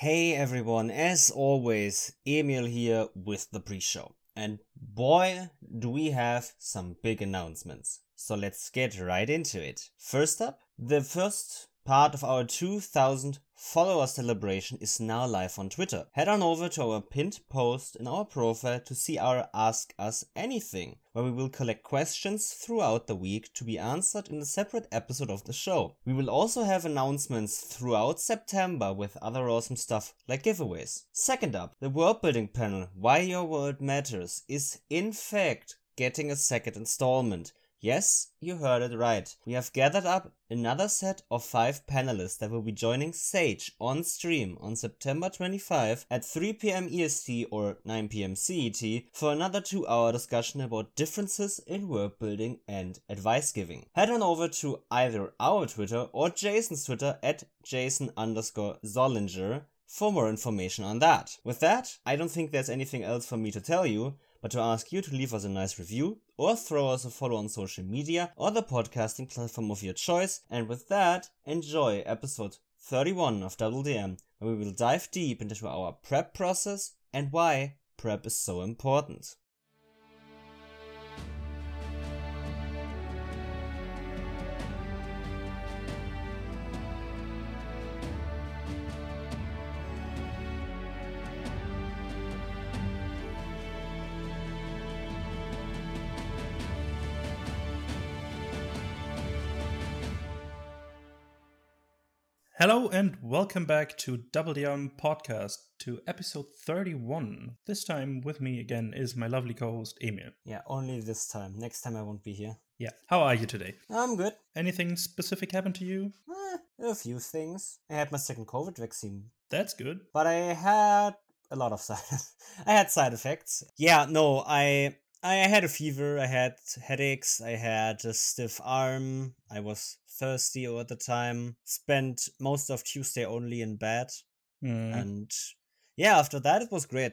Hey everyone, as always, Emil here with the pre show. And boy, do we have some big announcements. So let's get right into it. First up, the first part of our 2000 follower celebration is now live on Twitter. Head on over to our pinned post in our profile to see our Ask Us Anything, where we will collect questions throughout the week to be answered in a separate episode of the show. We will also have announcements throughout September with other awesome stuff like giveaways. Second up, the world building panel Why Your World Matters is in fact getting a second installment. Yes, you heard it right. We have gathered up another set of five panelists that will be joining Sage on stream on September 25 at 3 pm EST or 9 pm CET for another two hour discussion about differences in world building and advice giving. Head on over to either our Twitter or Jason's Twitter at Jason underscore Zollinger for more information on that. With that, I don't think there's anything else for me to tell you but to ask you to leave us a nice review or throw us a follow on social media or the podcasting platform of your choice. And with that, enjoy episode 31 of Double DM, where we will dive deep into our prep process and why prep is so important. Hello and welcome back to Double DM Podcast to episode 31. This time with me again is my lovely co-host Emil. Yeah, only this time. Next time I won't be here. Yeah. How are you today? I'm good. Anything specific happened to you? Eh, a few things. I had my second COVID vaccine. That's good. But I had a lot of side I had side effects. Yeah, no, I I had a fever, I had headaches, I had a stiff arm, I was thirsty all the time, spent most of Tuesday only in bed. Mm. And yeah, after that, it was great.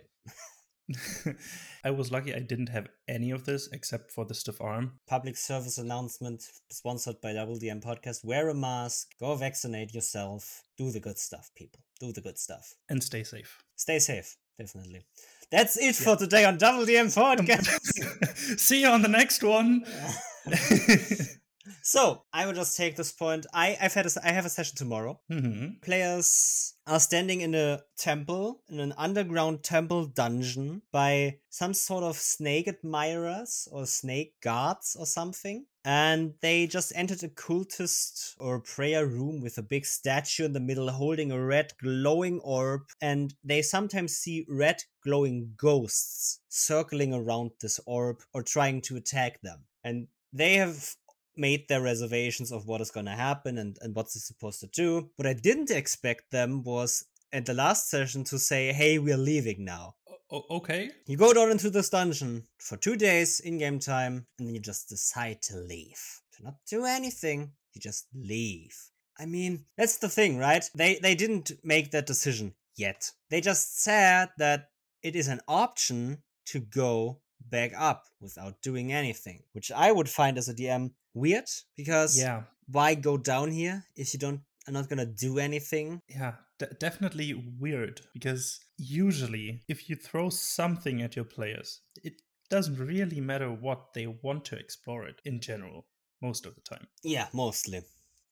I was lucky I didn't have any of this except for the stiff arm. Public service announcement sponsored by WDM Podcast. Wear a mask, go vaccinate yourself, do the good stuff, people. Do the good stuff. And stay safe. Stay safe, definitely. That's it for today on Double DM Podcast. See you on the next one. so I will just take this point. I I've had a, I have a session tomorrow. mm-hmm. Players are standing in a temple in an underground temple dungeon by some sort of snake admirers or snake guards or something. And they just entered a cultist or prayer room with a big statue in the middle holding a red glowing orb. And they sometimes see red glowing ghosts circling around this orb or trying to attack them. And they have made their reservations of what is going to happen and, and what's it supposed to do. What I didn't expect them was at the last session to say, hey, we're leaving now. O- okay. You go down into this dungeon for two days in game time, and then you just decide to leave. To not do anything, you just leave. I mean, that's the thing, right? They they didn't make that decision yet. They just said that it is an option to go back up without doing anything, which I would find as a DM weird because Yeah. why go down here if you don't are not gonna do anything? Yeah, de- definitely weird because usually if you throw something at your players, it doesn't really matter what they want to explore it in general most of the time. Yeah, mostly.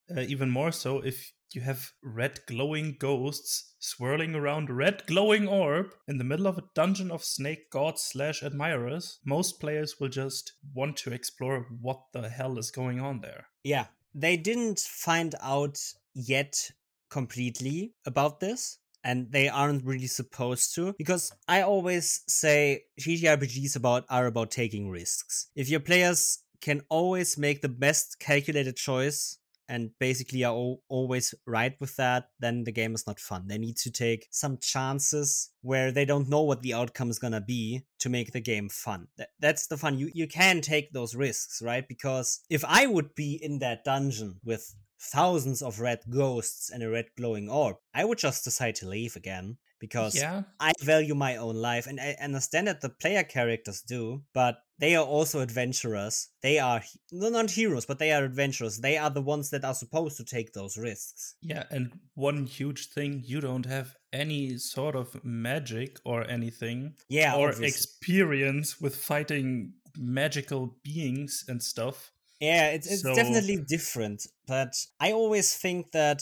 Uh, even more so if you have red glowing ghosts swirling around red glowing orb in the middle of a dungeon of snake gods slash admirers. Most players will just want to explore what the hell is going on there. Yeah, they didn't find out yet completely about this. And they aren't really supposed to, because I always say TTRPGs about are about taking risks. If your players can always make the best calculated choice and basically are al- always right with that, then the game is not fun. They need to take some chances where they don't know what the outcome is gonna be to make the game fun. That, that's the fun. You you can take those risks, right? Because if I would be in that dungeon with thousands of red ghosts and a red glowing orb, I would just decide to leave again because Yeah. I value my own life and I understand that the player characters do, but they are also adventurers. They are not heroes, but they are adventurers. They are the ones that are supposed to take those risks. Yeah, and one huge thing you don't have any sort of magic or anything Yeah, or obviously. experience with fighting magical beings and stuff. Yeah, it's, it's So- definitely different. But I always think that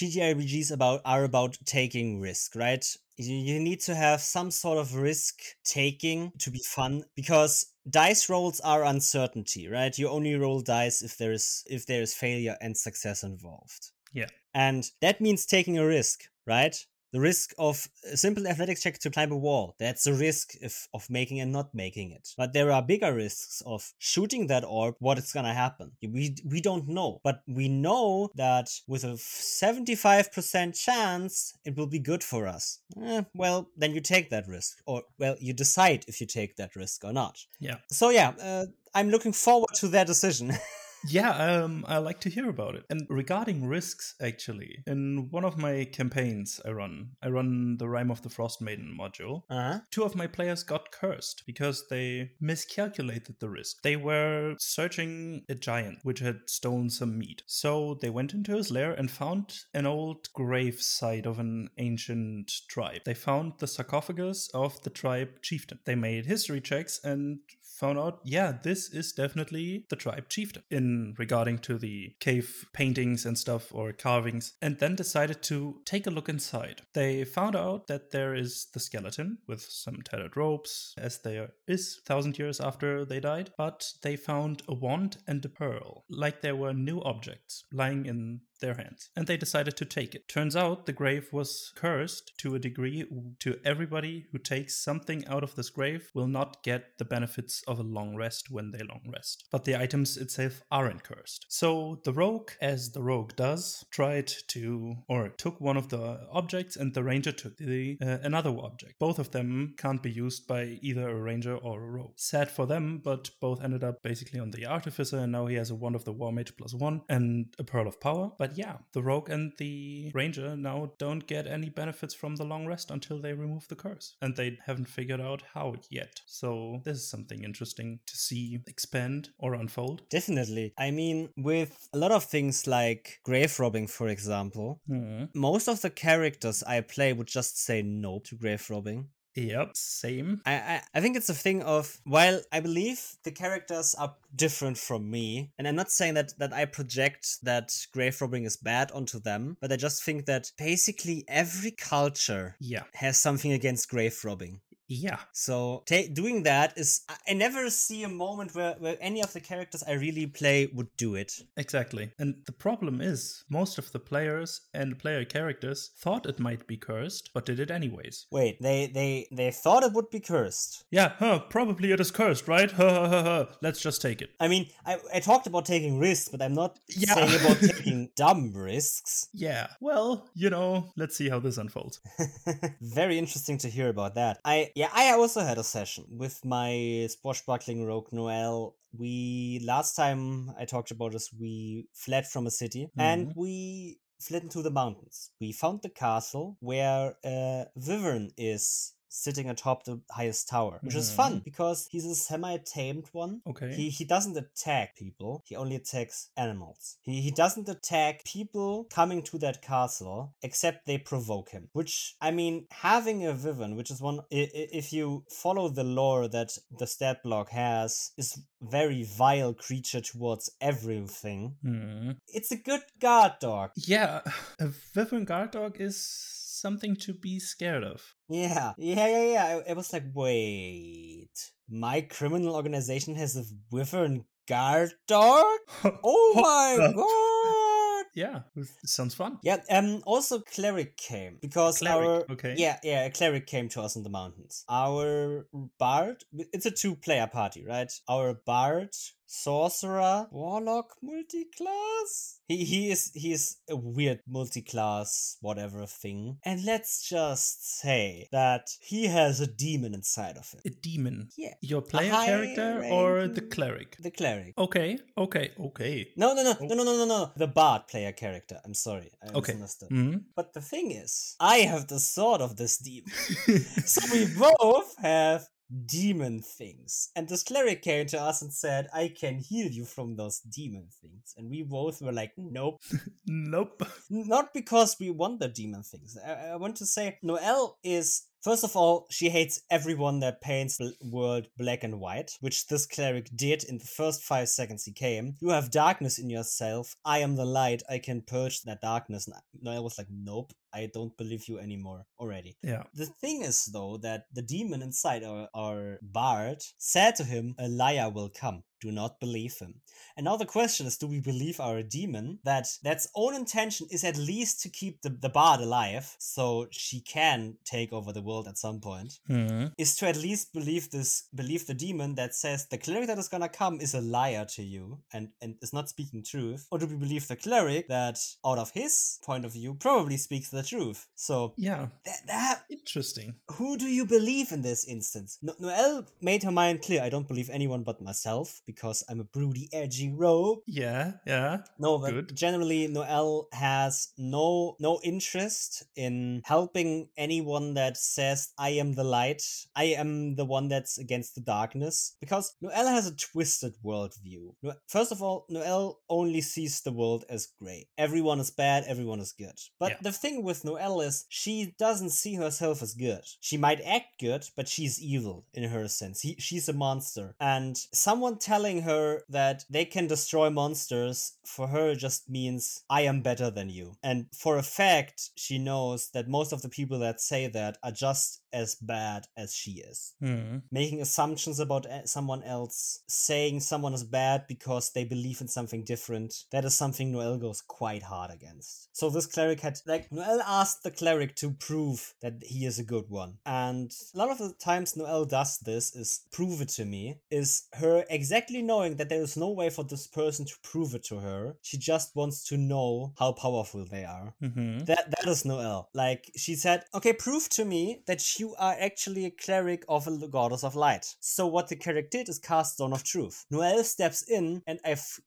TTRPGs about are about taking risk, right? You, you need to have some sort of risk taking to be fun because dice rolls are uncertainty, right? You only roll dice if there is if there is failure and success involved. Yeah. And that means taking a risk, right? The risk of a simple athletics check to climb a wall. That's a risk if, of making and not making it. But there are bigger risks of shooting that orb, what is gonna happen. We, we don't know. But we know that with a 75% chance, it will be good for us. Eh, well, then you take that risk. Or, well, you decide if you take that risk or not. Yeah. So, yeah, uh, I'm looking forward to that decision. Yeah, um, I like to hear about it. And regarding risks, actually, in one of my campaigns I run, I run the Rime of the Frostmaiden module. uh-huh. Two of my players got cursed because they miscalculated the risk. They were searching a giant which had stolen some meat. So they went into his lair and found an old grave site of an ancient tribe. They found the sarcophagus of the tribe chieftain. They made history checks and found out, yeah, this is definitely the tribe chieftain in regarding to the cave paintings and stuff or carvings, and then decided to take a look inside. They found out that there is the skeleton with some tattered ropes, as there is thousand years after they died, but they found a wand and a pearl, like there were new objects lying in their hands, and they decided to take it. Turns out the grave was cursed to a degree to everybody who takes something out of this grave will not get the benefits of a long rest when they long rest. But the items itself aren't cursed. So the rogue, as the rogue does, tried to or took one of the objects and the ranger took the uh, another object. Both of them can't be used by either a ranger or a rogue. Sad for them, but both ended up basically on the artificer and now he has a wand of the war mage plus one and a pearl of power. But yeah, the rogue and the ranger now don't get any benefits from the long rest until they remove the curse. And they haven't figured out how yet. So this is something interesting to see expand or unfold. Definitely. I mean, with a lot of things like grave robbing, for example, Hmm. most of the characters I play would just say no to grave robbing. Yep, same. I, I, I think it's a thing of while I believe the characters are different from me, and I'm not saying that that I project that grave robbing is bad onto them, but I just think that basically every culture Yeah. has something against grave robbing. Yeah. So ta- doing that is I- never see a moment where, where any of the characters I really play would do it. Exactly. And the problem is, most of the players and player characters thought it might be cursed, but did it anyways. Wait, they they they thought it would be cursed. Yeah, huh, probably it is cursed, right? Ha ha ha ha. Let's just take it. I mean, I, I talked about taking risks, but I'm not Yeah. saying about taking dumb risks. Yeah, well, you know, let's see how this unfolds. Very interesting to hear about that. I yeah, I also had a session with my swashbuckling rogue Noelle. We last time I talked about this, we fled from a city and we fled into the mountains. We found the castle where uh, Wyvern is sitting atop the highest tower, which is fun Mhm. because he's a semi-tamed one. Okay. He he doesn't attack people. He only attacks animals. He he doesn't attack people coming to that castle except they provoke him. Which I mean, having a Wyvern, which is one if you follow the lore that the stat block has, is very vile creature towards everything. Hmm. It's a good guard dog. Yeah, a Wyvern guard dog is something to be scared of. Yeah, yeah, yeah, yeah. I, I was like, wait, my criminal organization has a Wyvern guard dog? Oh my god! Yeah, sounds fun. Yeah, um also cleric came because Cleric, our okay. Yeah, yeah, a cleric came to us in the mountains. Our bard it's a two player party, right? Our bard, sorcerer, warlock multi-class. He he is he is a weird multi-class whatever thing. And let's just say that he has a demon inside of him. A demon. Yeah. Your player character or the cleric? The cleric. Okay, okay, okay. No, no, no, Oh. no, no, no, no, no. The bard player character. I'm sorry. I Okay. misunderstood. hmm But the thing is, I have the sword of this demon. so we both have demon things. And this cleric came to us and said, I can heal you from those demon things. And we both were like, nope. nope. Not because we want the demon things. I, I want to say, Noelle is First of all, she hates everyone that paints the world black and white, which this cleric did in the first five seconds he came. You have darkness in yourself. I am the light. I can purge that darkness. And I was like, nope. I don't believe you anymore already. Yeah. The thing is, though, that the demon inside our, our bard said to him, A liar will come. Do not believe him. And now the question is do we believe our demon that that's own intention is at least to keep the, the bard alive so she can take over the world at some point? Mm-hmm. Is to at least believe this believe the demon that says the cleric that is gonna come is a liar to you and, and is not speaking truth? Or do we believe the cleric that out of his point of view probably speaks the truth? So Yeah. that, that Interesting. who do you believe in this instance? No- Noelle made her mind clear. I don't believe anyone but myself because I'm a broody, edgy rogue. Yeah. Yeah. No, but Good. generally Noelle has no no interest in helping anyone that says I am the light. I am the one that's against the darkness because Noelle has a twisted worldview. First of all, Noelle only sees the world as gray. Everyone is bad, everyone is good. But Yeah. the thing with Noelle is she doesn't see herself as good. She might act good, but she's evil in her sense. He, she's a monster. And someone telling her that they can destroy monsters for her just means I am better than you. And for a fact, she knows that most of the people that say that are just as bad as she is Hmm. making assumptions about someone else, saying someone is bad because they believe in something different. That is something Noelle goes quite hard against. So this cleric had like Noelle asked the cleric to prove that he is a good one. And a lot of the times Noelle does this is prove it to me, is her exactly knowing that there is no way for this person to prove it to her. She just wants to know how powerful they are. Mm-hmm. That that is Noelle. Like she said, okay, prove to me that you are actually a cleric of a goddess of light. So what the cleric did is cast Zone of Truth. Noelle steps in and I f-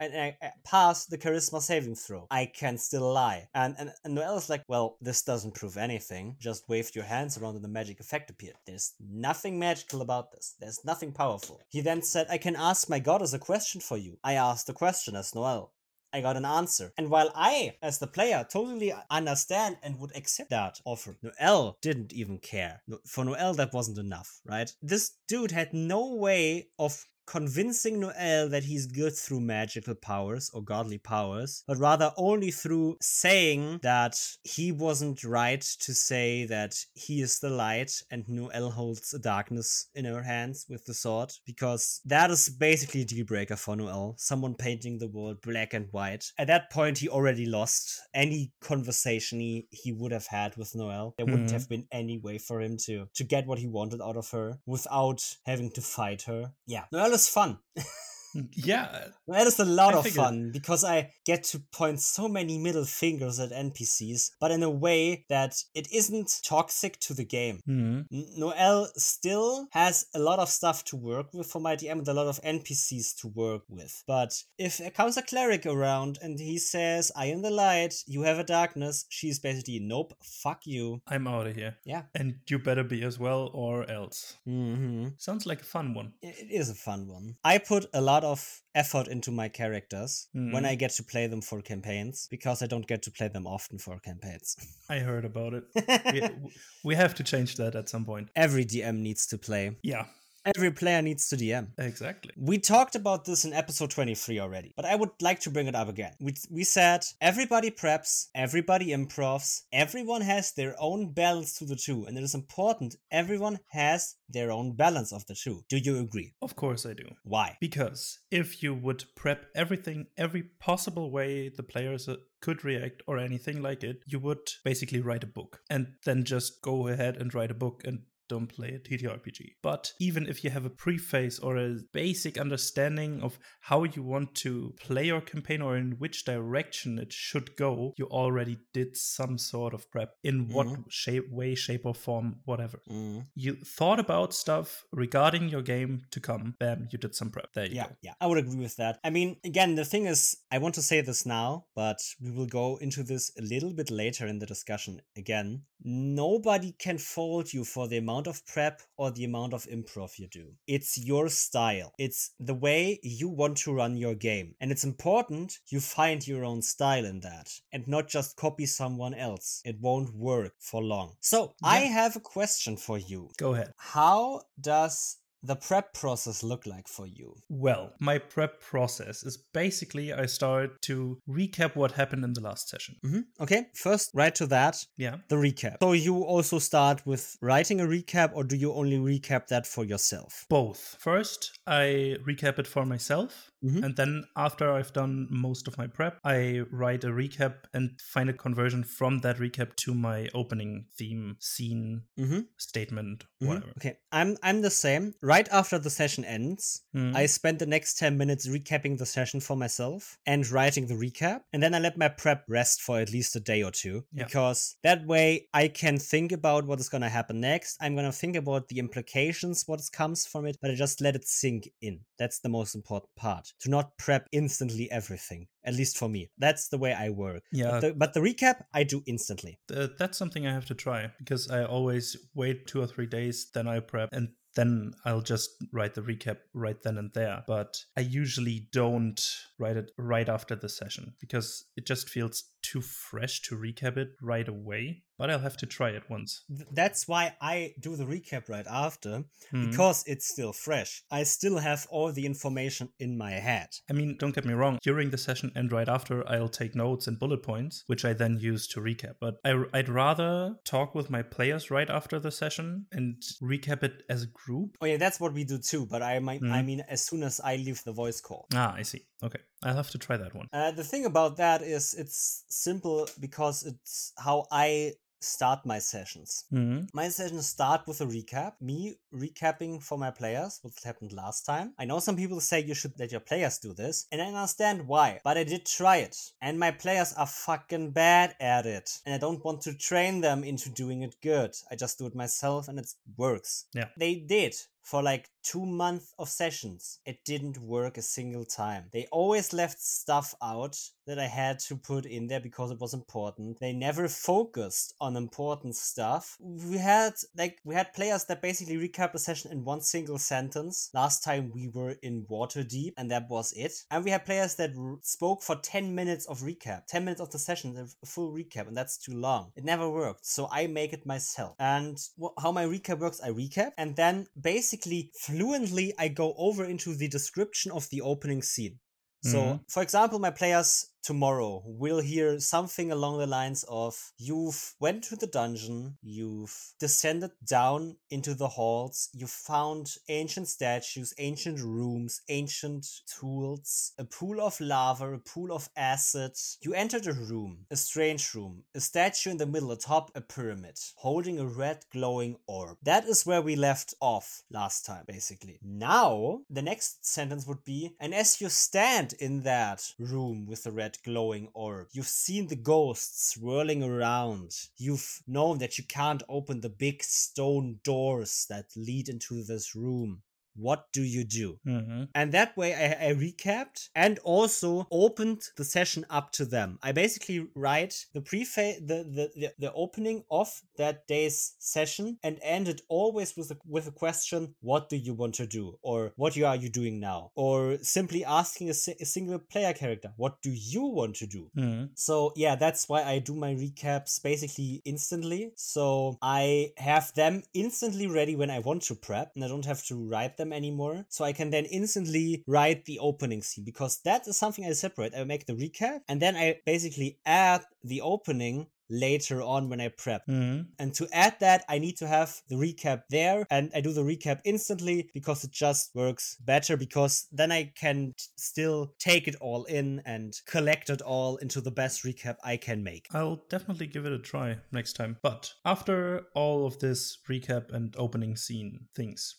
and I, I pass the charisma saving throw. I can still lie. And, and and Noelle is like, well, this doesn't prove anything. Just waved your hands around and the magic effect appeared. There's nothing magical about this. There's nothing powerful. He then said, I can ask my goddess a question for you. I asked the question as Noelle. I got an answer. And while I, as the player, totally understand and would accept that offer, Noelle didn't even care. For Noelle, that wasn't enough, right? This dude had no way of convincing Noelle that he's good through magical powers or godly powers, but rather only through saying that he wasn't right to say that he is the light and Noelle holds a darkness in her hands with the sword, because that is basically a deal breaker for Noelle. Someone painting the world black and white. At that point, he already lost any conversation he, he would have had with Noelle. There wouldn't Mhm. have been any way for him to, to get what he wanted out of her without having to fight her. Yeah, Noelle is fun. Yeah. That is a lot I of figured. fun because I get to point so many middle fingers at NPCs, but in a way that it isn't toxic to the game. Hmm. N- Noelle still has a lot of stuff to work with for my DM and a lot of NPCs to work with. But if there comes a cleric around and he says, I am the light, you have a darkness, she's basically, nope, fuck you. I'm out of here. Yeah. And you better be as well, or else. hmm Sounds like a fun one. It it is a fun one. I put a lot of effort into my characters when Mhm. I get to play them for campaigns because I don't get to play them often for campaigns. I heard about it. we, we have to change that at some point. Every DM needs to play. Yeah, Every player needs to DM. exactly. We talked about this in episode 23 already, but I would like to bring it up again. We, we said everybody preps, everybody improvs, everyone has their own balance to the two, and it is important everyone has their own balance of the two. Do you agree? Of course I do. Why? Because if you would prep everything, every possible way the players uh, could react or anything like it, you would basically write a book and then just go ahead and write a book and don't play a TTRPG. But even if you have a preface or a basic understanding of how you want to play your campaign or in which direction it should go, you already did some sort of prep in what shape, way, shape, or form, whatever. Mm. You thought about stuff regarding your game to come. Bam, you did some prep. There you Yeah, go. yeah, I would agree with that. I mean, again, the thing is, I want to say this now, but we will go into this a little bit later in the discussion again. Nobody can fault you for the amount amount of prep or the amount of improv you do. It's your style. It's the way you want to run your game. And it's important you find your own style in that and not just copy someone else. It won't work for long. So, I have a question for you. Go ahead. How does the prep process look like for you? Well, my prep process is basically I start to recap what happened in the last session. hmm Okay, first, right to that, Yeah. the recap. So, you also start with writing a recap, or do you only recap that for yourself? Both. First, I recap it for myself. Mhm. And then, after I've done most of my prep, I write a recap and find a conversion from that recap to my opening theme, scene, Mm-hmm. statement, Mhm. whatever. Okay, I'm I'm the same. Right after the session ends, Mhm. I spend the next 10 minutes recapping the session for myself and writing the recap, and then I let my prep rest for at least a day or two Yeah. because that way I can think about what is going to happen next. I'm going to think about the implications what comes from it, but I just let it sink in. That's the most important part. To not prep instantly everything. At least for me. That's the way I work. Yeah. But the, but the recap I do instantly. Th- that's something I have to try because I always wait two or three days, then I prep, and then I'll just write the recap right then and there. But I usually don't write it right after the session because it just feels too fresh to recap it right away. But I'll have to try it once. That's why I do the recap right after Hmm. because it's still fresh. I still have all the information in my head. I mean, don't get me wrong, during the session and right after, I'll take notes and bullet points, which I then use to recap. But I, would rather talk with my players right after the session and recap it as a group. Oh yeah, that's what we do too. But I might, I Mhm. mean, as soon as I leave the voice call. Ah, I see. Okay. I'll have to try that one. Uh, the thing about that is it's simple because it's how I start my sessions. hmm My sessions start with a recap, me recapping for my players what happened last time. I know some people say you should let your players do this, and I understand why, but I did try it, and my players are fucking bad at it, and I don't want to train them into doing it good. I just do it myself, and it works. Yeah. They did for like two months of sessions. It didn't work a single time. They always left stuff out that I had to put in there because it was important. They never focused on important stuff. We had like we had players that basically recap a session in one single sentence. Last time we were in Waterdeep and that was it. And we had players that r- spoke for 10 minutes of recap. 10 minutes of the session, a full recap, and that's too long. It never worked. So I make it myself. And wh- how my recap works, I recap and then basically fluently I go over into the description of the opening scene. So, Mhm. for example, my players tomorrow we'll hear something along the lines of you've went to the dungeon, you've descended down into the halls, you found ancient statues, ancient rooms, ancient tools, a pool of lava, a pool of acid. You entered a room, a strange room, a statue in the middle atop a pyramid, holding a red glowing orb. That is where we left off last time, basically. Now, the next sentence would be, and as you stand in that room with the red glowing orb, you've seen the ghosts swirling around. You've known that you can't open the big stone doors that lead into this room. What do you do? hmm And that way I, I recapped and also opened the session up to them. I basically write the preface, the, the, the, the opening of that day's session and end it always with a with a question, what do you want to do? Or what you are you doing now? Or simply asking a, si- a single player character, what do you want to do? hmm So yeah, that's why I do my recaps basically instantly. So I have them instantly ready when I want to prep and I don't have to write them anymore. So I can then instantly write the opening scene because that is something I separate. I make the recap and then I basically add the opening later on when I prep. hmm And to add that, I need to have the recap there and I do the recap instantly because it just works better because then I can t- still take it all in and collect it all into the best recap I can make. I'll definitely give it a try next time. But after all of this recap and opening scene things,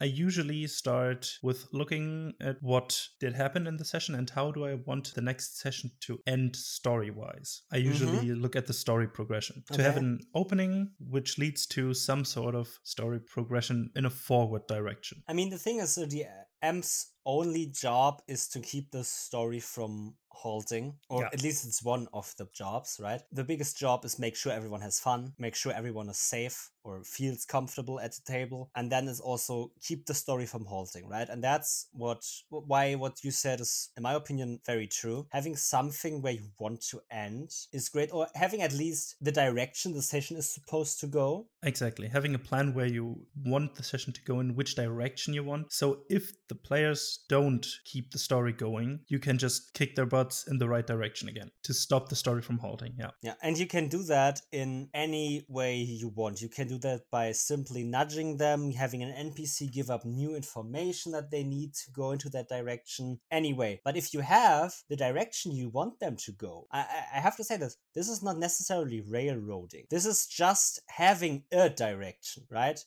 I usually start with looking at what did happen in the session and how do I want the next session to end story wise. I usually look at the story progression to have an opening which leads to some sort of story progression in a forward direction. I mean, the thing is, uh, the DM's only job is to keep the story from halting, or Yeah. at least it's one of the jobs, right? The biggest job is make sure everyone has fun, make sure everyone is safe or feels comfortable at the table, and then is also keep the story from halting, right? And that's what why what you said is, in my opinion, very true. Having something where you want to end is great, or having at least the direction the session is supposed to go. Exactly. Having a plan where you want the session to go in which direction you want. So if the players don't keep the story going, you can just kick their butts in the right direction again to stop the story from halting. Yeah. Yeah, and you can do that in any way you want. You can do that by simply nudging them, having an NPC give up new information that they need to go into that direction. Anyway, but if you have the direction you want them to go, I, I- have to say this this is not necessarily railroading. This is just having a direction, right?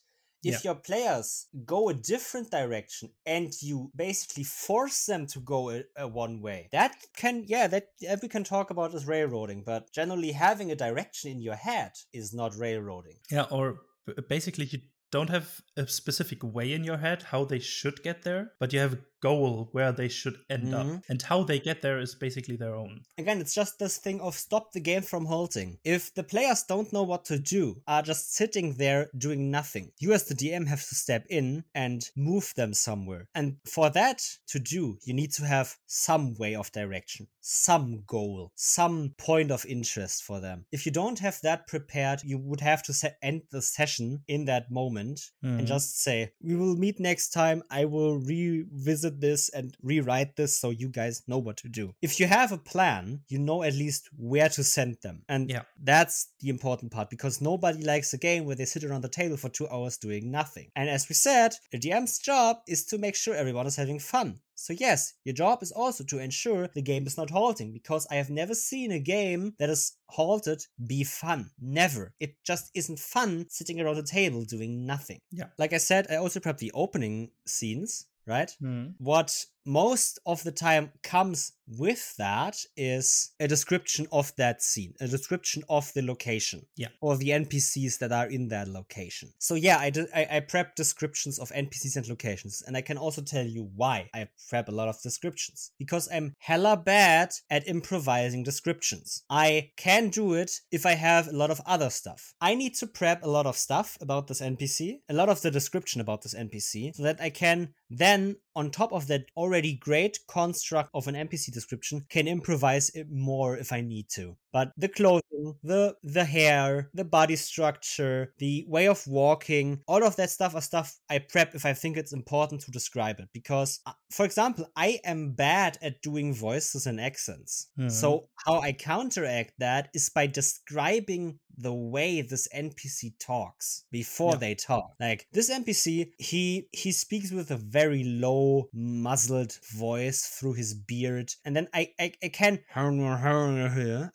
If Yeah. your players go a different direction and you basically force them to go a, a one way, that can, yeah, that we can talk about as railroading, but generally having a direction in your head is not railroading. Yeah. Or basically, you don't have a specific way in your head how they should get there, but you have a goal where they should end up. Mhm. And how they get there is basically their own. Again, it's just this thing of stop the game from halting. If the players don't know what to do, are just sitting there doing nothing, you as the DM have to step in and move them somewhere. And for that to do, you need to have some way of direction, some goal, some point of interest for them. If you don't have that prepared, you would have to se- end the session in that moment Mhm. and just say, We will meet next time. I will revisit this and rewrite this so you guys know what to do. If you have a plan, you know at least where to send them. And Yeah. that's the important part because nobody likes a game where they sit around the table for two hours doing nothing. And as we said, a DM's job is to make sure everyone is having fun. So yes, your job is also to ensure the game is not halting because I have never seen a game that is halted be fun. Never. It just isn't fun sitting around a table doing nothing. Yeah. Like I said, I also prep the opening scenes, right? Mhm. What most of the time comes with that is a description of that scene, a description of the location, Yeah. or the NPCs that are in that location. So yeah, I did. I, I prep descriptions of NPCs and locations, and I can also tell you why I prep a lot of descriptions because I'm hella bad at improvising descriptions. I can do it if I have a lot of other stuff. I need to prep a lot of stuff about this NPC, a lot of the description about this NPC, so that I can then on top of that already great construct of an NPC description can improvise it more if I need to. But the clothing, the the hair, the body structure, the way of walking, all of that stuff are stuff I prep if I think it's important to describe it. Because, uh, for example, I am bad at doing voices and accents. Mhm. So how I counteract that is by describing the way this NPC talks before Yeah. they talk. Like this NPC, he he speaks with a very low, muzzled voice through his beard, and then I I, I can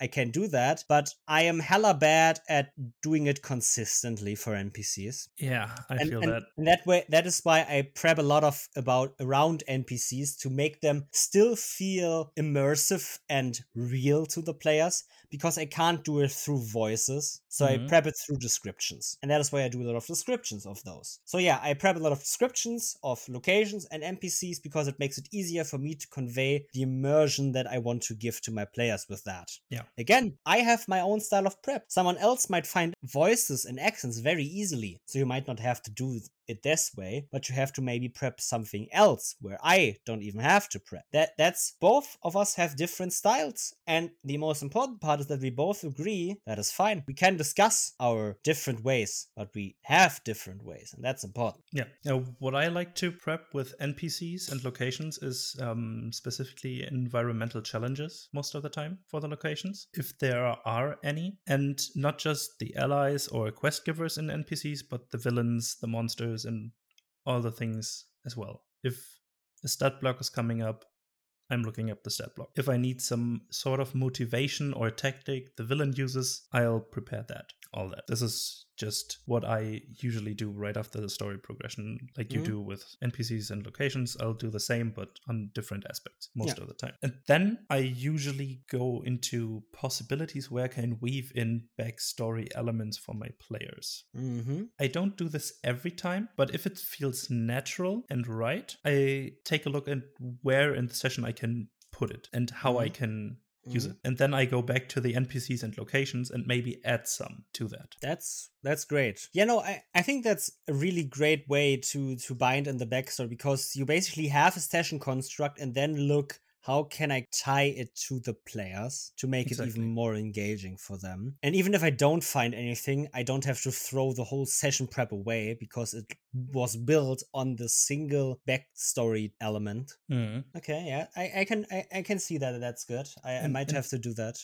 I can do that, but I am hella bad at doing it consistently for NPCs Yeah, I and, feel and- that. and that way that is why i prep a lot of about around npcs to make them still feel immersive and real to the players because i can't do it through voices so i Mhm. prep it through descriptions and that is why i do a lot of descriptions of those so yeah i prep a lot of descriptions of locations and npcs because it makes it easier for me to convey the immersion that i want to give to my players with that Yeah. Again, I have my own style of prep. Someone else might find voices and accents very easily, so you might not have to do it this way, but you have to maybe prep something else where I don't even have to prep. That that's both of us have different styles, and the most important part is that we both agree that is fine. We can discuss our different ways, but we have different ways, and that's important. Yeah. Now, what I like to prep with NPCs and locations is um, specifically environmental challenges most of the time for the locations, if there are any, and not just the allies or quest givers in NPCs, but the villains, the monsters, and all the things as well. If a stat block is coming up, I'm looking up the stat block. If I need some sort of motivation or tactic the villain uses, I'll prepare that. All that. This is just what I usually do right after the story progression, like you Mhm. do with NPCs and locations. I'll do the same, but on different aspects most Yeah. of the time. And then I usually go into possibilities where I can weave in backstory elements for my players. Mm-hmm. I don't do this every time, but if it feels natural and right, I take a look at where in the session I can put it and how I Mhm. can use Mhm. it. And then I go back to the NPCs and locations and maybe add some to that. That's that's great. Yeah, no, I, I think that's a really great way to to bind in the backstory because you basically have a session construct and then look how can I tie it to the players to make it even more engaging for them. And even if I don't find anything, I don't have to throw the whole session prep away because it was built on the single backstory element. Mhm. Okay, yeah, I, I can I, I can see that that's good. I, I might have to do that.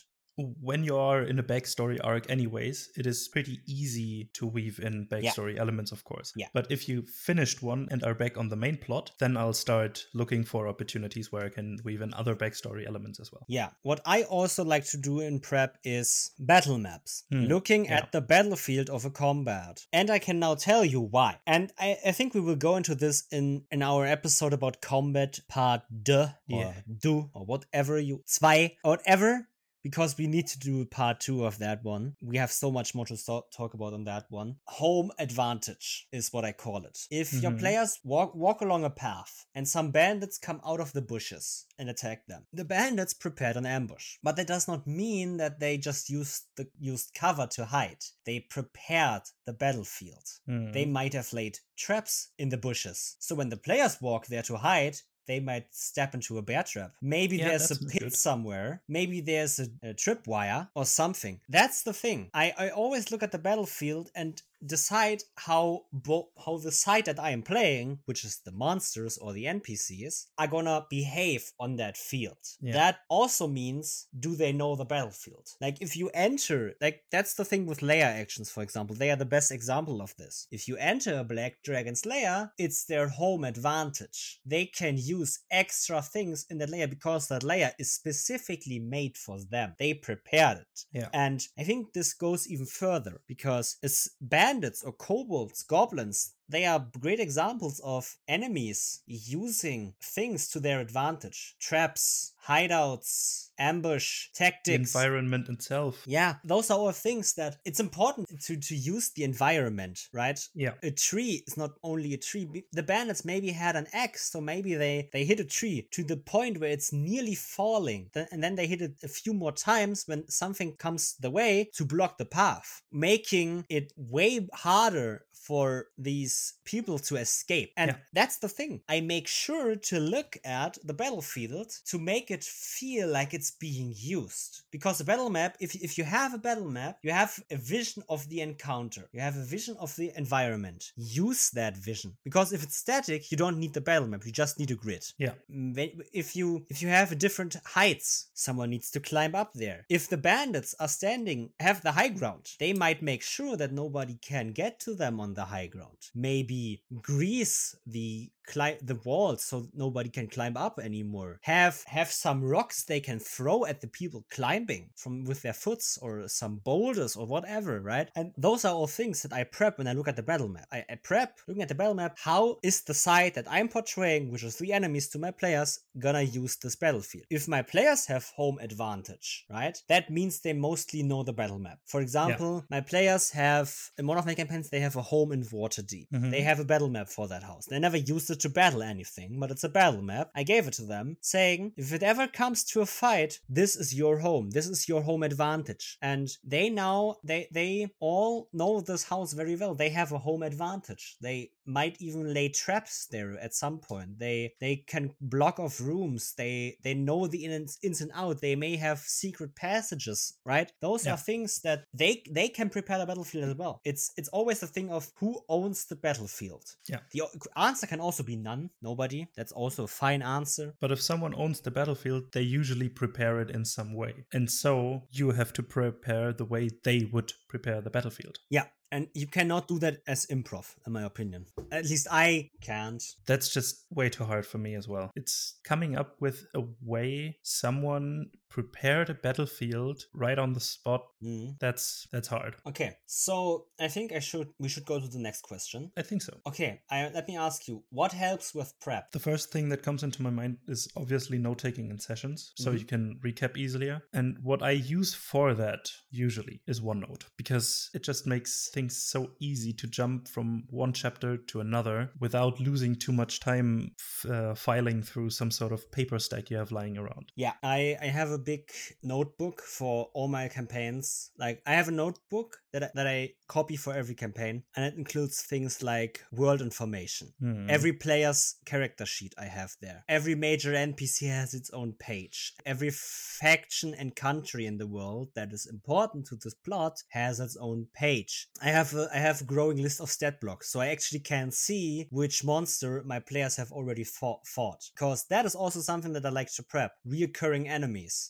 When you are in a backstory arc anyways it is pretty easy to weave in backstory elements of course Yeah. but if you finished one and are back on the main plot then i'll start looking for opportunities where i can weave in other backstory elements as well Yeah. What I also like to do in prep is battle maps, Hmm, looking yeah. at the battlefield of a combat. And I can now tell you why. And I, I think we will go into this in, in our episode about combat part D or Yeah. du or whatever you, zwei, or whatever. Because we need to do part two of that one. We have so much more to so- talk about on that one. Home advantage is what I call it. If your Mhm. players walk walk along a path and some bandits come out of the bushes and attack them, the bandits prepared an ambush. But that does not mean that they just used the used cover to hide. They prepared the battlefield. Mhm. They might have laid traps in the bushes. So when the players walk there to hide, they might step into a bear trap. Maybe Yeah, there's a pit good. somewhere. Maybe there's a, a tripwire or something. That's the thing. I, I always look at the battlefield and decide how bo- how the side that I am playing, which is the monsters or the NPCs, are gonna behave on that field. Yeah. That also means do they know the battlefield? Like if you enter, like that's the thing with lair actions, for example. They are the best example of this. If you enter a Black Dragon's lair, it's their home advantage. They can use extra things in that lair because that lair is specifically made for them. They prepared it. Yeah. And I think this goes even further because as bandits or kobolds, goblins, they are great examples of enemies using things to their advantage. Traps, hideouts, ambush, the tactics. environment itself yeah, those are all things that it's important to, to use the environment, right? yeah a tree is not only a tree. The bandits maybe had an axe, so maybe they they hit a tree to the point where it's nearly falling, and then they hit it a few more times when something comes the way to block the path, making it way harder for these people to escape. And Yeah. that's the thing. I make sure to look at the battlefield to make it feel like it's being used. Because a battle map, if, if you have a battle map, you have a vision of the encounter, you have a vision of the environment. Use that vision. Because if it's static, you don't need the battle map, you just need a grid. yeah If you if you have different heights, someone needs to climb up there. If the bandits are standing, have the high ground, they might make sure that nobody can get to them on the high ground. Maybe grease the climb the walls so nobody can climb up anymore. Have have some rocks they can throw at the people climbing from with their foots or some boulders or whatever, right? And those are all things that I prep when I look at the battle map. I, I prep looking at the battle map. How is the side that I'm portraying, which is the enemies to my players, gonna use this battlefield? If my players have home advantage, right? That means they mostly know the battle map. For example, my players have in one of my campaigns they have a home in Waterdeep. Mhm. They have a battle map for that house. They never used it to battle anything, but it's a battle map. I gave it to them, saying if it ever comes to a fight, this is your home. This is your home advantage. And they now they they all know this house very well. They have a home advantage. They might even lay traps there at some point. They they can block off rooms. They they know the ins, ins and out. They may have secret passages, right? Those Yeah. are things that they they can prepare the battlefield as well. It's it's always a thing of who owns the battlefield. Yeah. The answer can also be none, nobody. That's also a fine answer. But if someone owns the battlefield, they usually prepare it in some way. And so you have to prepare the way they would prepare the battlefield. Yeah, and you cannot do that as improv, in my opinion. At least I can't. That's just way too hard for me as well. It's coming up with a way someone prepare the battlefield right on the spot. Mm. That's that's hard. Okay, so I think I should we should go to the next question. I think so. Okay, I, let me ask you, what helps with prep? The first thing that comes into my mind is obviously note taking in sessions, so Mhm. you can recap easier. And what I use for that usually is OneNote because it just makes things so easy to jump from one chapter to another without losing too much time f- uh, filing through some sort of paper stack you have lying around. Yeah, I, I have a big notebook for all my campaigns. Like I have a notebook that I, that I copy for every campaign, and it includes things like world information. Hmm. Every player's character sheet I have there. Every major NPC has its own page. Every faction and country in the world that is important to this plot has its own page. I have a, I have a growing list of stat blocks, so I actually can see which monster my players have already fought. fought. Because that is also something that I like to prep. Reoccurring enemies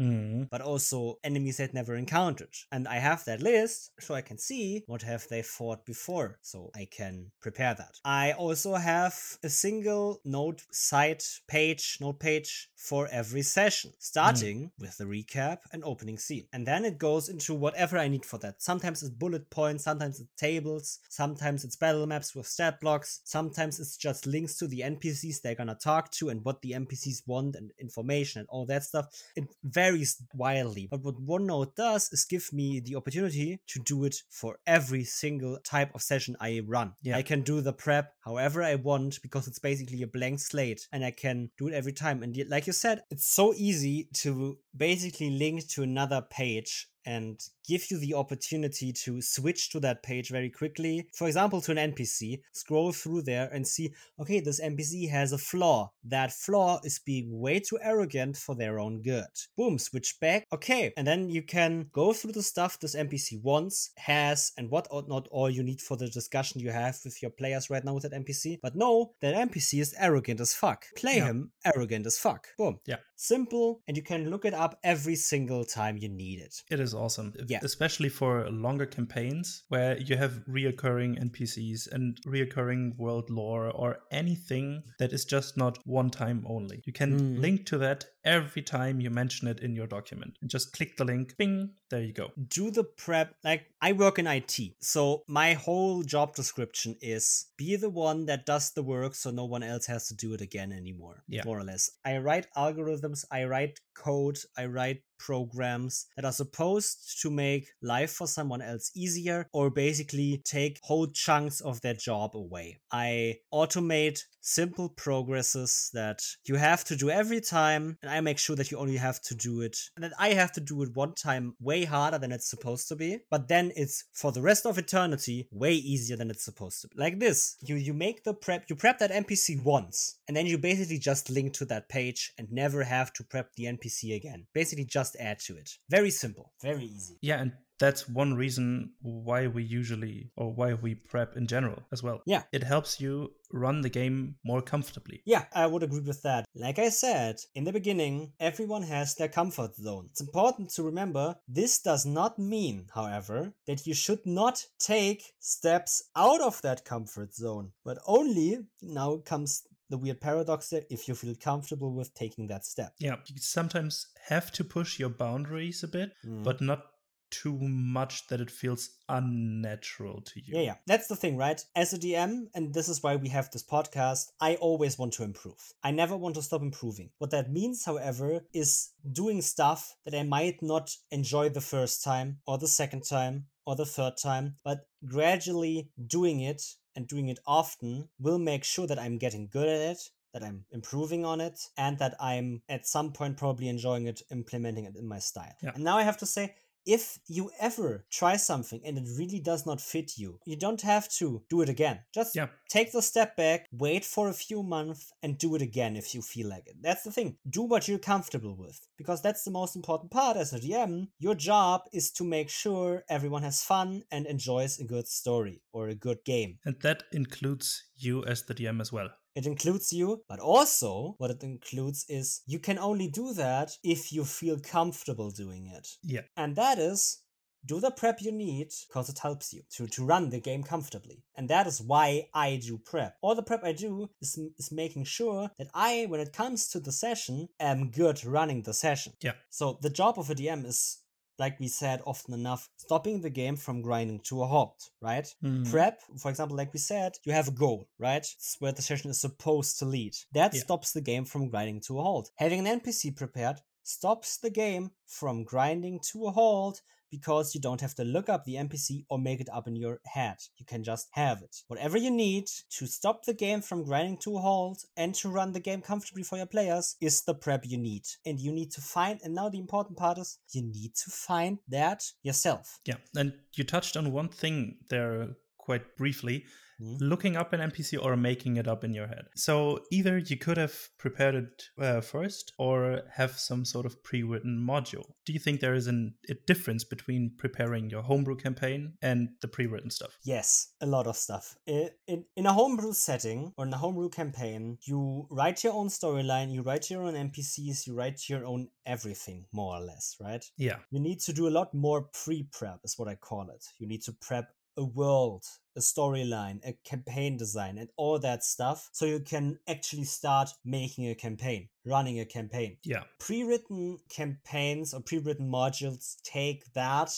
Hmm. but also enemies I'd never encountered. And I have that list so I can see what have they fought before, so I can prepare that. I also have a single note site page, note page for every session, starting with the recap and opening scene. And then it goes into whatever I need for that. Sometimes it's bullet points, sometimes it's tables, sometimes it's battle maps with stat blocks, sometimes it's just links to the NPCs they're gonna talk to and what the NPCs want and information and all that stuff. It varies wildly. But what OneNote does is give me the opportunity to do it for every single type of session I run. Yeah. I can do the prep however I want because it's basically a blank slate and I can do it every time. And like you said, it's so easy to basically link to another page and give you the opportunity to switch to that page very quickly. For example, to an NPC, scroll through there and see, okay, this NPC has a flaw. That flaw is being way too arrogant for their own good. Boom, switch back. Okay, and then you can go through the stuff this NPC wants, has, and what or not all you need for the discussion you have with your players right now with that NPC. But no, that NPC is arrogant as fuck. Play Yeah. him arrogant as fuck. Boom. Yeah. Simple, and you can look it up every single time you need it. It is awesome. Yeah. Especially for longer campaigns where you have reoccurring NPCs and reoccurring world lore or anything that is just not one time only. You can Mm. link to that every time you mention it in your document. And just click the link, bing, there you go. do the prep like i work in it so my whole job description is be the one that does the work so no one else has to do it again anymore Yeah. more or less i write algorithms i write code i write programs that are supposed to make life for someone else easier or basically take whole chunks of their job away i automate simple progresses that you have to do every time and i make sure that you only have to do it and that i have to do it one time way harder than it's supposed to be but then it's for the rest of eternity way easier than it's supposed to be. Like this you you make the prep you prep that npc once and then you basically just link to that page and never have to prep the npc again. Basically just add to it. Very simple. Very easy. Yeah, and that's one reason why we usually or why we prep in general as well. Yeah. It helps you run the game more comfortably. Yeah, I would agree with that. Like I said, in the beginning, everyone has their comfort zone. It's important to remember this does not mean, however, that you should not take steps out of that comfort zone, but only now comes the weird paradox there if you feel comfortable with taking that step. Yeah, you sometimes have to push your boundaries a bit, Mm. but not too much that it feels unnatural to you. Yeah, yeah. That's the thing, right? As a DM, and this is why we have this podcast, I always want to improve. I never want to stop improving. What that means, however, is doing stuff that I might not enjoy the first time, or the second time, or the third time, but gradually doing it and doing it often will make sure that I'm getting good at it. That I'm improving on it and that I'm at some point probably enjoying it, implementing it in my style. Yeah. And now I have to say, if you ever try something and it really does not fit you, you don't have to do it again. Just Yeah. take the step back, wait for a few months, and do it again if you feel like it. That's the thing. Do what you're comfortable with because that's the most important part as a DM. Your job is to make sure everyone has fun and enjoys a good story or a good game. And that includes you as the DM as well. It includes you, but also what it includes is you can only do that if you feel comfortable doing it. Yeah. And that is do the prep you need because it helps you to, to run the game comfortably. And that is why I do prep. All the prep I do is, is making sure that I, when it comes to the session, am good running the session. Yeah. So the job of a DM is like we said often enough, stopping the game from grinding to a halt, right? Mhm. Prep, for example, like we said, you have a goal, right? It's where the session is supposed to lead. That Yeah. stops the game from grinding to a halt. Having an NPC prepared stops the game from grinding to a halt because you don't have to look up the NPC or make it up in your head. You can just have it. Whatever you need to stop the game from grinding to a halt and to run the game comfortably for your players is the prep you need. And you need to find, and now the important part is you need to find that yourself. Yeah, and you touched on one thing there quite briefly Mhm. looking up an NPC or making it up in your head. So either you could have prepared it uh, first or have some sort of pre written module. Do you think there is an, a difference between preparing your homebrew campaign and the pre written stuff? Yes, a lot of stuff. In, in a homebrew setting or in a homebrew campaign, you write your own storyline, you write your own NPCs, you write your own everything, more or less, right? Yeah, You need to do a lot more pre prep, is what I call it. You need to prep a world, a storyline, a campaign design, and all that stuff so you can actually start making a campaign, running a campaign. yeah. Pre written campaigns or pre written modules take that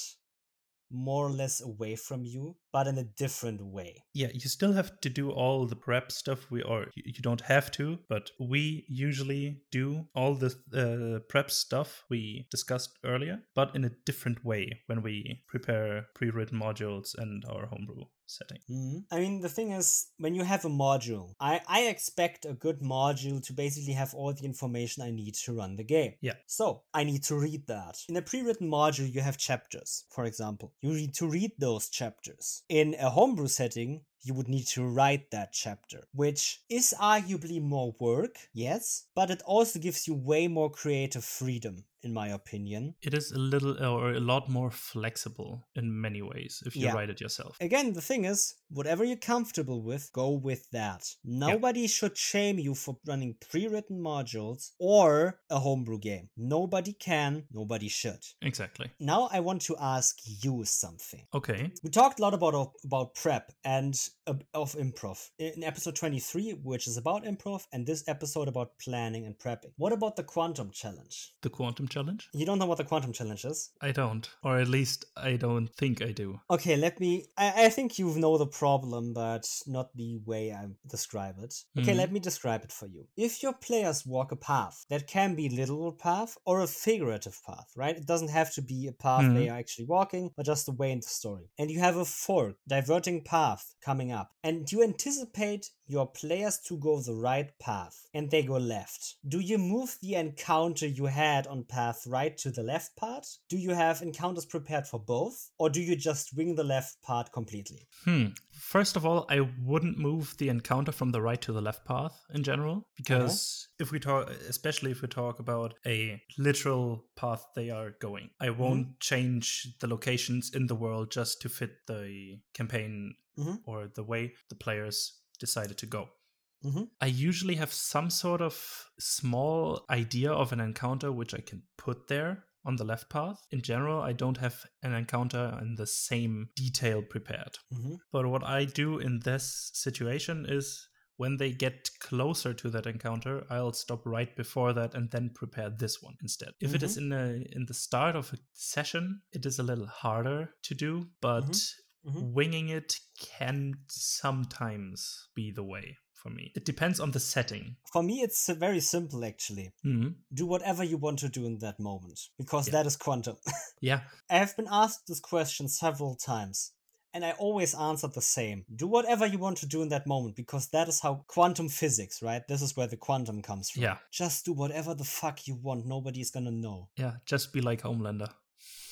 more or less away from you, but in a different way. Yeah, you still have to do all the prep stuff. We or you don't have to, but we usually do all the uh, prep stuff we discussed earlier, but in a different way when we prepare pre-written modules and our homebrew setting. Mhm. I mean, the thing is, when you have a module, I, I expect a good module to basically have all the information I need to run the game. Yeah. So I need to read that. In a pre written module, you have chapters, for example. You need to read those chapters. In a homebrew setting, you would need to write that chapter, which is arguably more work, yes, but it also gives you way more creative freedom, in my opinion. It is a little or a lot more flexible in many ways if you Yeah. write it yourself. Again, the thing is, whatever you're comfortable with, go with that. Nobody should shame you for running pre written modules or a homebrew game. Nobody can, nobody should. Exactly. Now, I want to ask you something. Okay. We talked a lot about about prep and of improv in episode 23, which is about improv, and this episode about planning and prepping. What about the quantum challenge? The quantum challenge? You don't know what the quantum challenge is? I don't, or at least I don't think I do. Okay, let me. I, I think you know the problem, but not the way I describe it. Okay, Mhm. let me describe it for you. If your players walk a path, that can be literal path or a figurative path, right? It doesn't have to be a path they Mhm. are actually walking, but just a way in the story. And you have a fork, diverting path coming up, and you anticipate your players to go the right path, and they go left. Do you move the encounter you had on path right to the left part? Do you have encounters prepared for both? Or do you just wing the left part completely? Hmm. First of all, I wouldn't move the encounter from the right to the left path in general, because if we talk, especially if we talk about a literal path they are going, I won't change the locations in the world just to fit the campaign Mhm. or the way the players decided to go. Mhm. I usually have some sort of small idea of an encounter which I can put there on the left path. In general, I don't have an encounter in the same detail prepared. Mhm. But what I do in this situation is when they get closer to that encounter, I'll stop right before that and then prepare this one instead. If it is in a in the start of a session, it is a little harder to do, but Mhm. winging it can sometimes be the way for me. It depends on the setting. For me, it's uh, very simple actually. Mhm. Do whatever you want to do in that moment, because Yeah. that is quantum. Yeah, I have been asked this question several times, and I always answered the same. Do whatever you want to do in that moment, because that is how quantum physics, right? This is where the quantum comes from. yeah, Just do whatever the fuck you want. Nobody's gonna know. yeah. Just be like Homelander.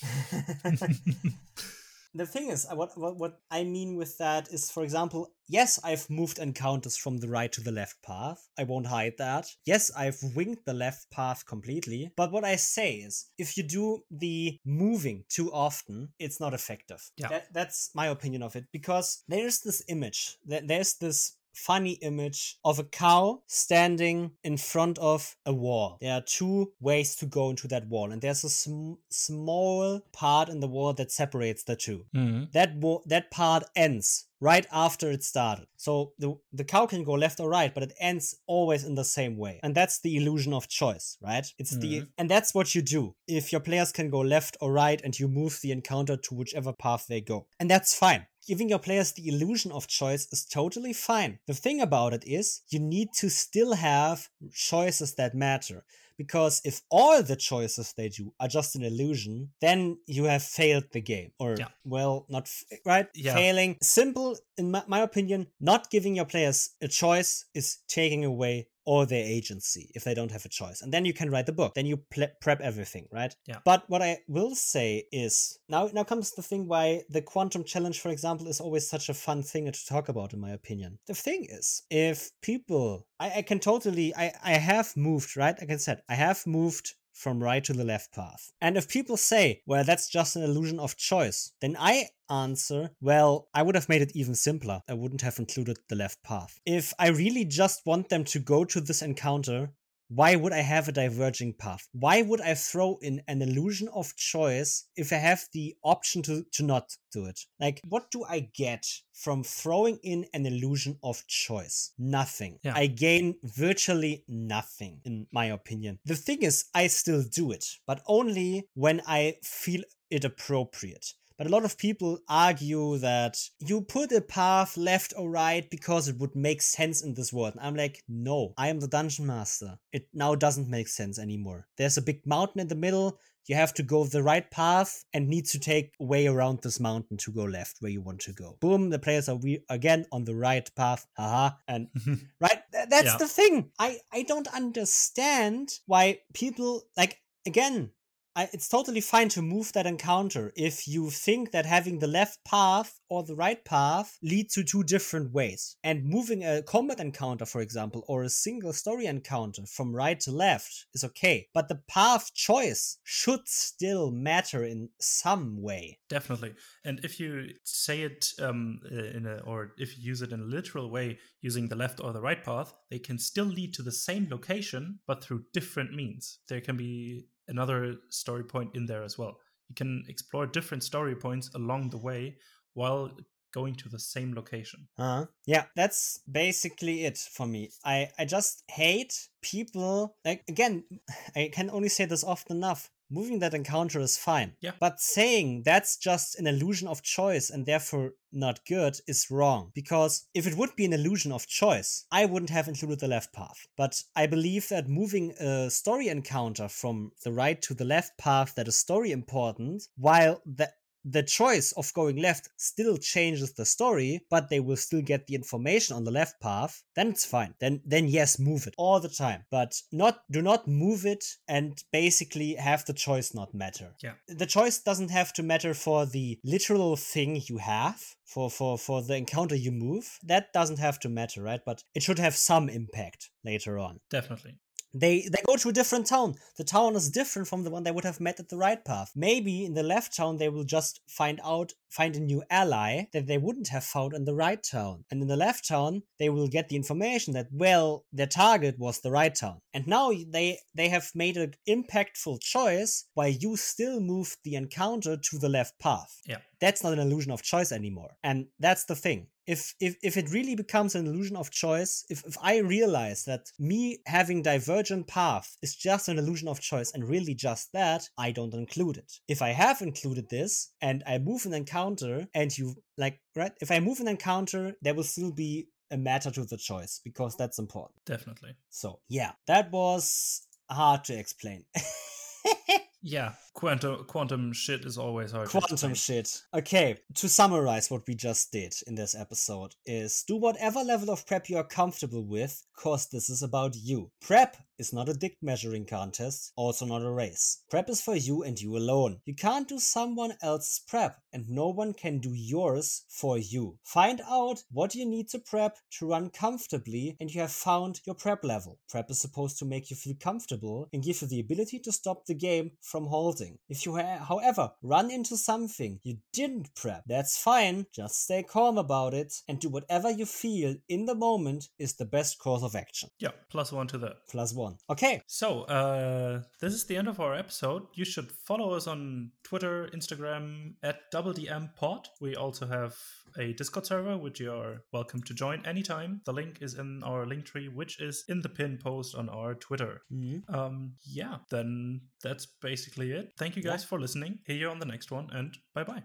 the thing is, uh, what, what what I mean with that is, for example, yes, I've moved encounters from the right to the left path. I won't hide that. Yes, I've winged the left path completely. But what I say is, if you do the moving too often, it's not effective. Yeah. That, that's my opinion of it because there's this image. There's this funny image of a cow standing in front of a wall. There are two ways to go into that wall, and there's a sm- small part in the wall that separates the 2 Mhm. That wa- that part ends right after it started. So the the cow can go left or right, but it ends always in the same way. And that's the illusion of choice, right? It's the Mhm. and that's what you do. If your players can go left or right and you move the encounter to whichever path they go. And that's fine. Giving your players the illusion of choice is totally fine. The thing about it is you need to still have choices that matter. Because if all the choices they do are just an illusion, then you have failed the game. Or, Yeah. well, not, f- right? Yeah. Failing. Simple, in my, my opinion, not giving your players a choice is taking away all their agency if they don't have a choice. And then you can write the book. Then you ple- prep everything, right? Yeah. But what I will say is now now comes the thing why the quantum challenge, for example, is always such a fun thing to talk about, in my opinion. The thing is, if people I, I can totally I, I have moved, right? Like I said, I have moved from right to the left path. And if people say, well, that's just an illusion of choice, then I answer, well, I would have made it even simpler. I wouldn't have included the left path. If I really just want them to go to this encounter, why would I have a diverging path? Why would I throw in an illusion of choice if I have the option to, to not do it? Like, what do I get from throwing in an illusion of choice? Nothing. Yeah. I gain virtually nothing, in my opinion. The thing is, I still do it, but only when I feel it appropriate. But a lot of people argue that you put a path left or right because it would make sense in this world. And I'm like, no, I am the dungeon master. It now doesn't make sense anymore. There's a big mountain in the middle. You have to go the right path and need to take a way around this mountain to go left where you want to go. Boom, the players are we again on the right path. Haha. And right Th- that's Yeah. the thing i i don't understand why people like again I, it's totally fine to move that encounter if you think that having the left path or the right path lead to two different ways. And moving a combat encounter, for example, or a single story encounter from right to left is okay. But the path choice should still matter in some way. Definitely. And if you say it um, uh, in a, or if you use it in a literal way, using the left or the right path, they can still lead to the same location, but through different means. There can be another story point in there as well. You can explore different story points along the way while going to the same location. Uh, yeah, that's basically it for me. I, I just hate people. Like, again, I can only say this often enough. Moving that encounter is fine. Yeah. But saying that's just an illusion of choice and therefore not good is wrong. Because if it would be an illusion of choice, I wouldn't have included the left path. But I believe that moving a story encounter from the right to the left path that is story important, while the the choice of going left still changes the story, but they will still get the information on the left path, then it's fine. Then then yes, move it all the time. But not do not move it and basically have the choice not matter. Yeah. The choice doesn't have to matter for the literal thing you have. For, for for the encounter you move that doesn't have to matter right but it should have some impact later on Definitely. They they go to a different town. The town is different from the one they would have met at the right path. Maybe in the left town they will just find out find a new ally that they wouldn't have found in the right town. And in the left town they will get the information that well their target was the right town. And now they they have made an impactful choice while you still move the encounter to the left path. Yeah. That's not an illusion of choice anymore. And that's the thing if if if it really becomes an illusion of choice if, if i realize that me having divergent path is just an illusion of choice and really just that i don't include it. If i have included this and i move an encounter and you like right if i move an encounter there will still be a matter to the choice because that's important. Definitely. so yeah that was hard to explain Yeah. Quantum quantum shit is always hard. Quantum shit. Okay, to summarize what we just did in this episode is do whatever level of prep you are comfortable with, cause this is about you. Prep is not a dick measuring contest, also not a race. Prep is for you and you alone. You can't do someone else's prep, and no one can do yours for you. Find out what you need to prep to run comfortably, and you have found your prep level. Prep is supposed to make you feel comfortable and give you the ability to stop the game from halting. If you, ha- however, run into something you didn't prep, that's fine. Just stay calm about it and do whatever you feel in the moment is the best course of action. Yeah, plus one to that. Plus one. Okay. So, uh, this is the end of our episode. You should follow us on Twitter, Instagram at DoubleDMPod. We also have a Discord server, which you are welcome to join anytime. The link is in our link tree, which is in the pin post on our Twitter. Mhm. Um, yeah, then that's basically it. Thank you guys Yeah. for listening. Hear you on the next one, and bye bye.